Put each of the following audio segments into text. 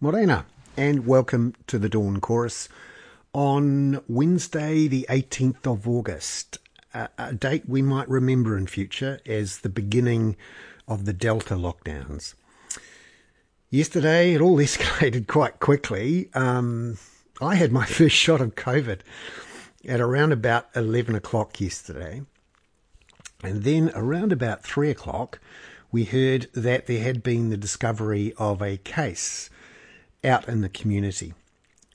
Morena, and welcome to the Dawn Chorus on Wednesday, the 18th of August, a, date we might remember in future as the beginning of the Delta lockdowns. Yesterday, it all escalated quite quickly. Um, I had my first shot of COVID at around about 11 o'clock yesterday. And then around about 3 o'clock, we heard that there had been the discovery of a case out in the community.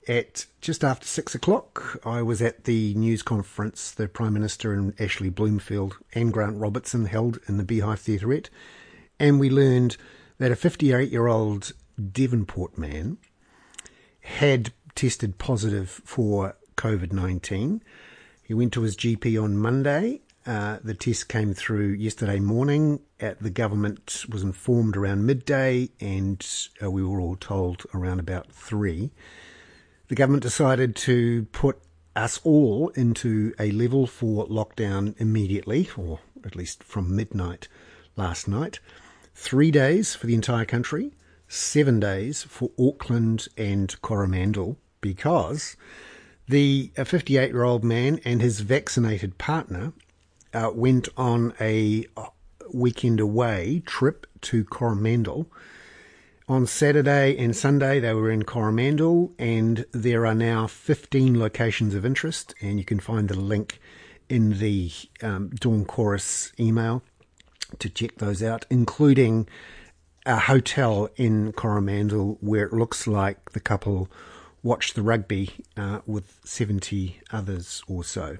At just after six o'clock, I was at the news conference the Prime Minister and Ashley Bloomfield and Grant Robertson held in the Beehive Theaterette, and we learned that a 58 year old Devonport man had tested positive for COVID 19. He went to his GP on Monday uh, the test came through yesterday morning. At the government was informed around midday, and uh, we were all told around about three. The government decided to put us all into a level four lockdown immediately, or at least from midnight last night. Three days for the entire country, seven days for Auckland and Coromandel, because the 58 year old man and his vaccinated partner uh, went on a weekend away trip to Coromandel. On Saturday and Sunday, they were in Coromandel, and there are now 15 locations of interest, and you can find the link in the um, Dawn Chorus email to check those out, including a hotel in Coromandel where it looks like the couple watched the rugby uh, with 70 others or so.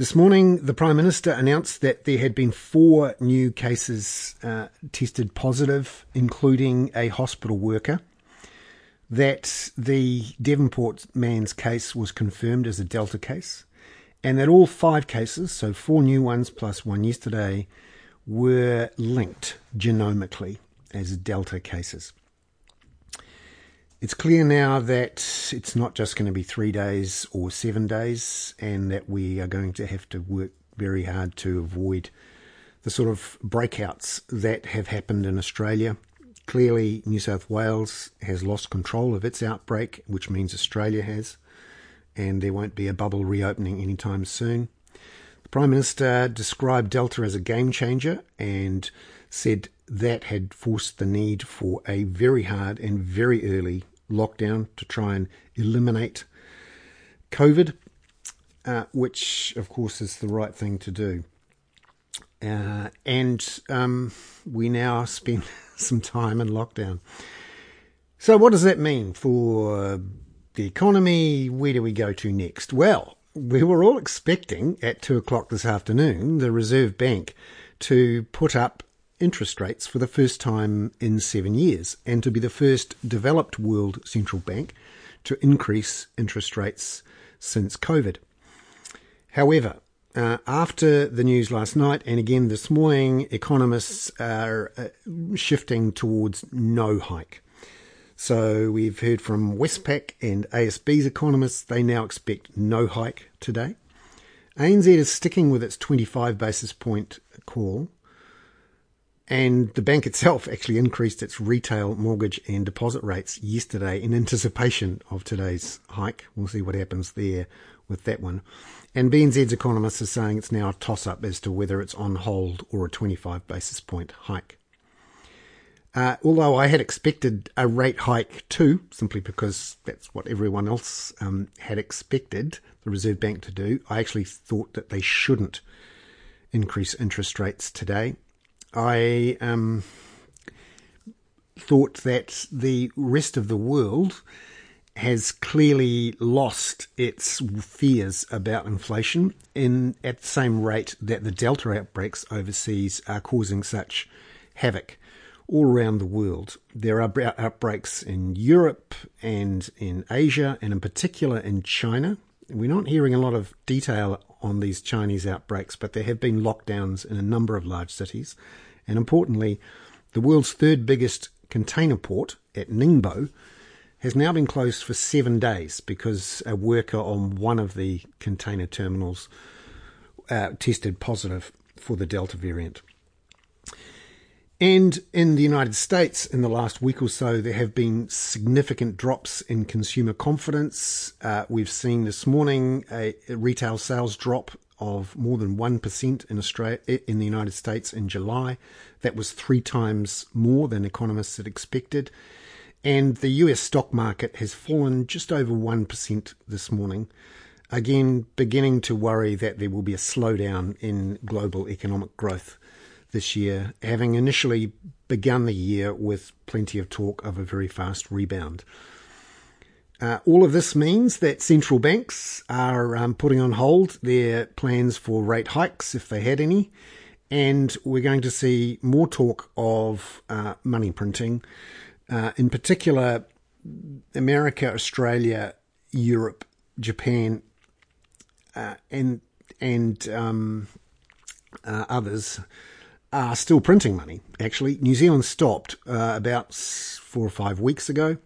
This morning, the Prime Minister announced that there had been four new cases uh, tested positive, including a hospital worker. That the Devonport man's case was confirmed as a Delta case, and that all five cases, so four new ones plus one yesterday, were linked genomically as Delta cases it's clear now that it's not just going to be three days or seven days, and that we are going to have to work very hard to avoid the sort of breakouts that have happened in Australia. Clearly, New South Wales has lost control of its outbreak, which means Australia has, and there won't be a bubble reopening anytime soon. The Prime Minister described Delta as a game changer and said that had forced the need for a very hard and very early lockdown to try and eliminate COVID, uh, which of course is the right thing to do. Uh, and um, we now spend some time in lockdown. So, what does that mean for the economy? Where do we go to next? Well, we were all expecting at two o'clock this afternoon the Reserve Bank to put up interest rates for the first time in seven years and to be the first developed world central bank to increase interest rates since COVID. However, uh, after the news last night and again this morning, economists are uh, shifting towards no hike. So we've heard from Westpac and ASB's economists, they now expect no hike today. ANZ is sticking with its 25 basis point call and the bank itself actually increased its retail mortgage and deposit rates yesterday in anticipation of today's hike. We'll see what happens there with that one. And BNZ's economists are saying it's now a toss up as to whether it's on hold or a 25 basis point hike. Uh, although I had expected a rate hike too, simply because that's what everyone else um, had expected the Reserve Bank to do, I actually thought that they shouldn't increase interest rates today. I um, thought that the rest of the world has clearly lost its fears about inflation in at the same rate that the Delta outbreaks overseas are causing such havoc all around the world. There are outbreaks in Europe and in Asia, and in particular in China. We're not hearing a lot of detail on these Chinese outbreaks, but there have been lockdowns in a number of large cities. And importantly, the world's third biggest container port at Ningbo has now been closed for seven days because a worker on one of the container terminals uh, tested positive for the Delta variant. And in the United States, in the last week or so, there have been significant drops in consumer confidence. Uh, we've seen this morning a, a, retail sales drop of more than 1% in Australia, in the United States in July. That was three times more than economists had expected. And the US stock market has fallen just over 1% this morning. Again, beginning to worry that there will be a slowdown in global economic growth this year, having initially begun the year with plenty of talk of a very fast rebound. Uh, all of this means that central banks are um, putting on hold their plans for rate hikes, if they had any, and we're going to see more talk of uh, money printing, uh, in particular, America, Australia, Europe, Japan, uh, and and um, uh, others are still printing money. Actually, New Zealand stopped uh, about four or five weeks ago.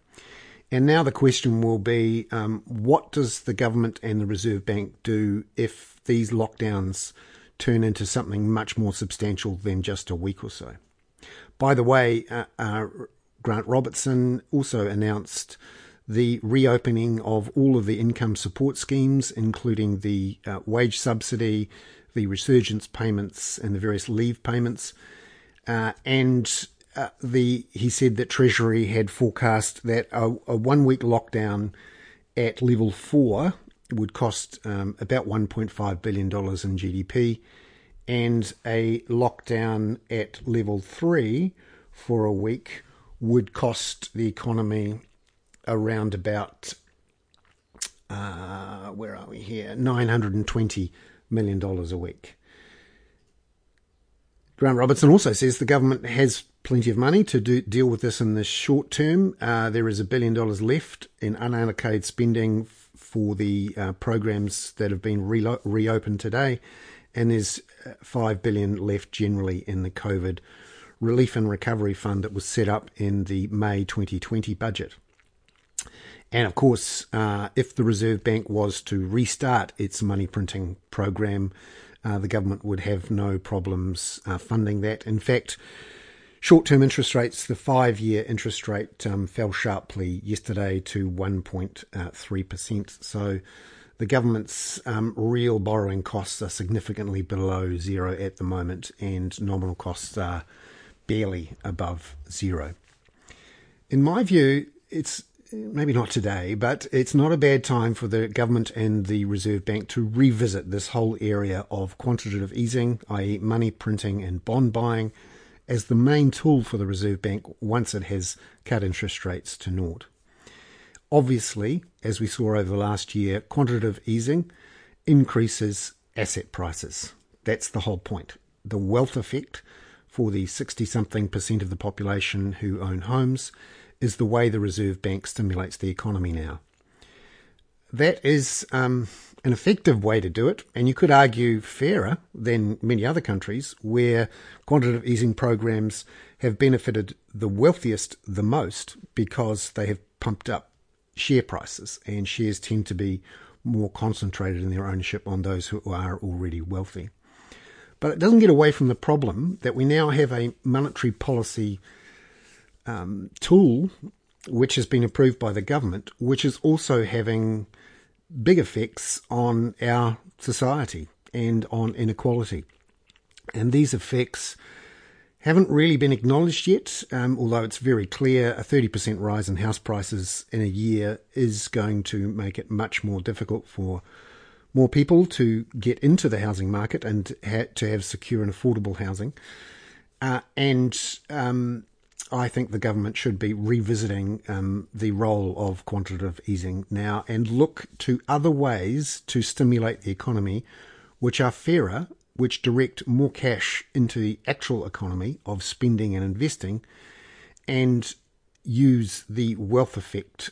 And now the question will be um, what does the government and the Reserve Bank do if these lockdowns turn into something much more substantial than just a week or so? By the way, uh, uh, Grant Robertson also announced the reopening of all of the income support schemes, including the uh, wage subsidy, the resurgence payments and the various leave payments. Uh, and uh, the he said that Treasury had forecast that a, a one week lockdown at level four would cost um, about $1.5 billion in GDP, and a lockdown at level three for a week would cost the economy around about, uh, where are we here, 920 million dollars a week. Grant Robertson also says the government has plenty of money to do, deal with this in the short term. Uh, there is a billion dollars left in unallocated spending for the uh, programs that have been re- reopened today, and there's uh, five billion left generally in the COVID relief and recovery fund that was set up in the May 2020 budget. And of course, uh, if the Reserve Bank was to restart its money printing program, uh, the government would have no problems uh, funding that. In fact, short term interest rates, the five year interest rate um, fell sharply yesterday to 1.3%. So the government's um, real borrowing costs are significantly below zero at the moment, and nominal costs are barely above zero. In my view, it's maybe not today, but it's not a bad time for the government and the Reserve Bank to revisit this whole area of quantitative easing, i.e., money printing and bond buying, as the main tool for the Reserve Bank once it has cut interest rates to naught. Obviously, as we saw over the last year, quantitative easing increases asset prices. That's the whole point. The wealth effect for the 60 something percent of the population who own homes is the way the Reserve Bank stimulates the economy now. That is um, an effective way to do it, and you could argue fairer than many other countries where quantitative easing programs have benefited the wealthiest the most because they have pumped up share prices, and shares tend to be more concentrated in their ownership on those who are already wealthy. But it doesn't get away from the problem that we now have a monetary policy um, tool which has been approved by the government, which is also having big effects on our society and on inequality. And these effects haven't really been acknowledged yet, um, although it's very clear a 30% rise in house prices in a year is going to make it much more difficult for more people to get into the housing market and ha- to have secure and affordable housing. Uh, and um, I think the government should be revisiting um, the role of quantitative easing now and look to other ways to stimulate the economy, which are fairer, which direct more cash into the actual economy of spending and investing, and use the wealth effect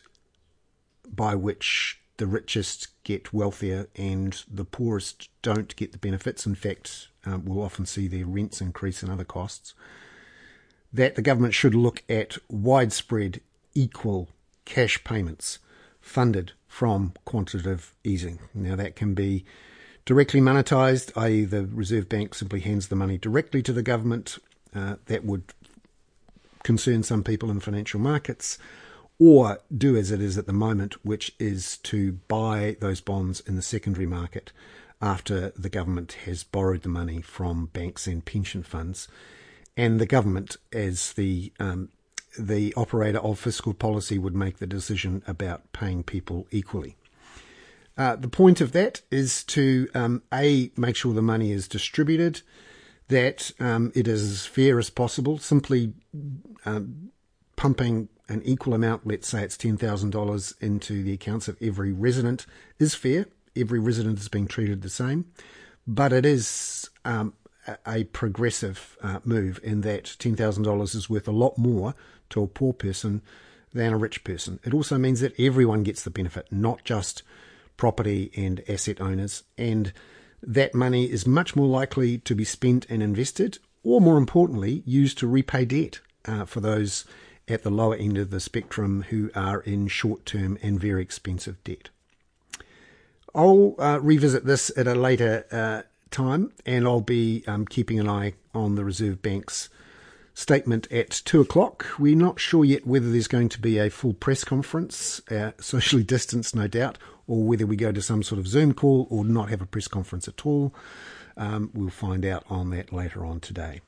by which the richest get wealthier and the poorest don't get the benefits. In fact, um, we'll often see their rents increase and other costs that the government should look at widespread equal cash payments funded from quantitative easing. Now, that can be directly monetized, i.e., the Reserve Bank simply hands the money directly to the government. Uh, that would concern some people in financial markets, or do as it is at the moment, which is to buy those bonds in the secondary market after the government has borrowed the money from banks and pension funds. And the government, as the um, the operator of fiscal policy, would make the decision about paying people equally. Uh, the point of that is to um, a make sure the money is distributed, that um, it is as fair as possible. Simply um, pumping an equal amount, let's say it's ten thousand dollars, into the accounts of every resident is fair. Every resident is being treated the same, but it is um, a progressive uh, move in that ten thousand dollars is worth a lot more to a poor person than a rich person. It also means that everyone gets the benefit, not just property and asset owners, and that money is much more likely to be spent and invested, or more importantly, used to repay debt uh, for those at the lower end of the spectrum who are in short term and very expensive debt. I'll uh, revisit this at a later uh, time, and I'll be um, keeping an eye on the Reserve Bank's statement at two o'clock. We're not sure yet whether there's going to be a full press conference, uh, socially distanced, no doubt, or whether we go to some sort of Zoom call or not have a press conference at all. Um, we'll find out on that later on today.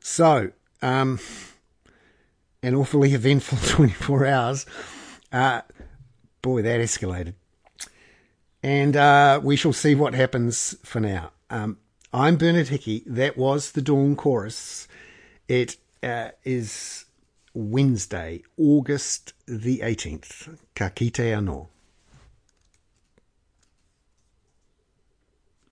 So, um, an awfully eventful 24 hours. Uh, boy, that escalated. And uh, we shall see what happens for now. Um, I'm Bernard Hickey. That was the Dawn Chorus. It uh, is Wednesday, August the 18th. Ka kite anō.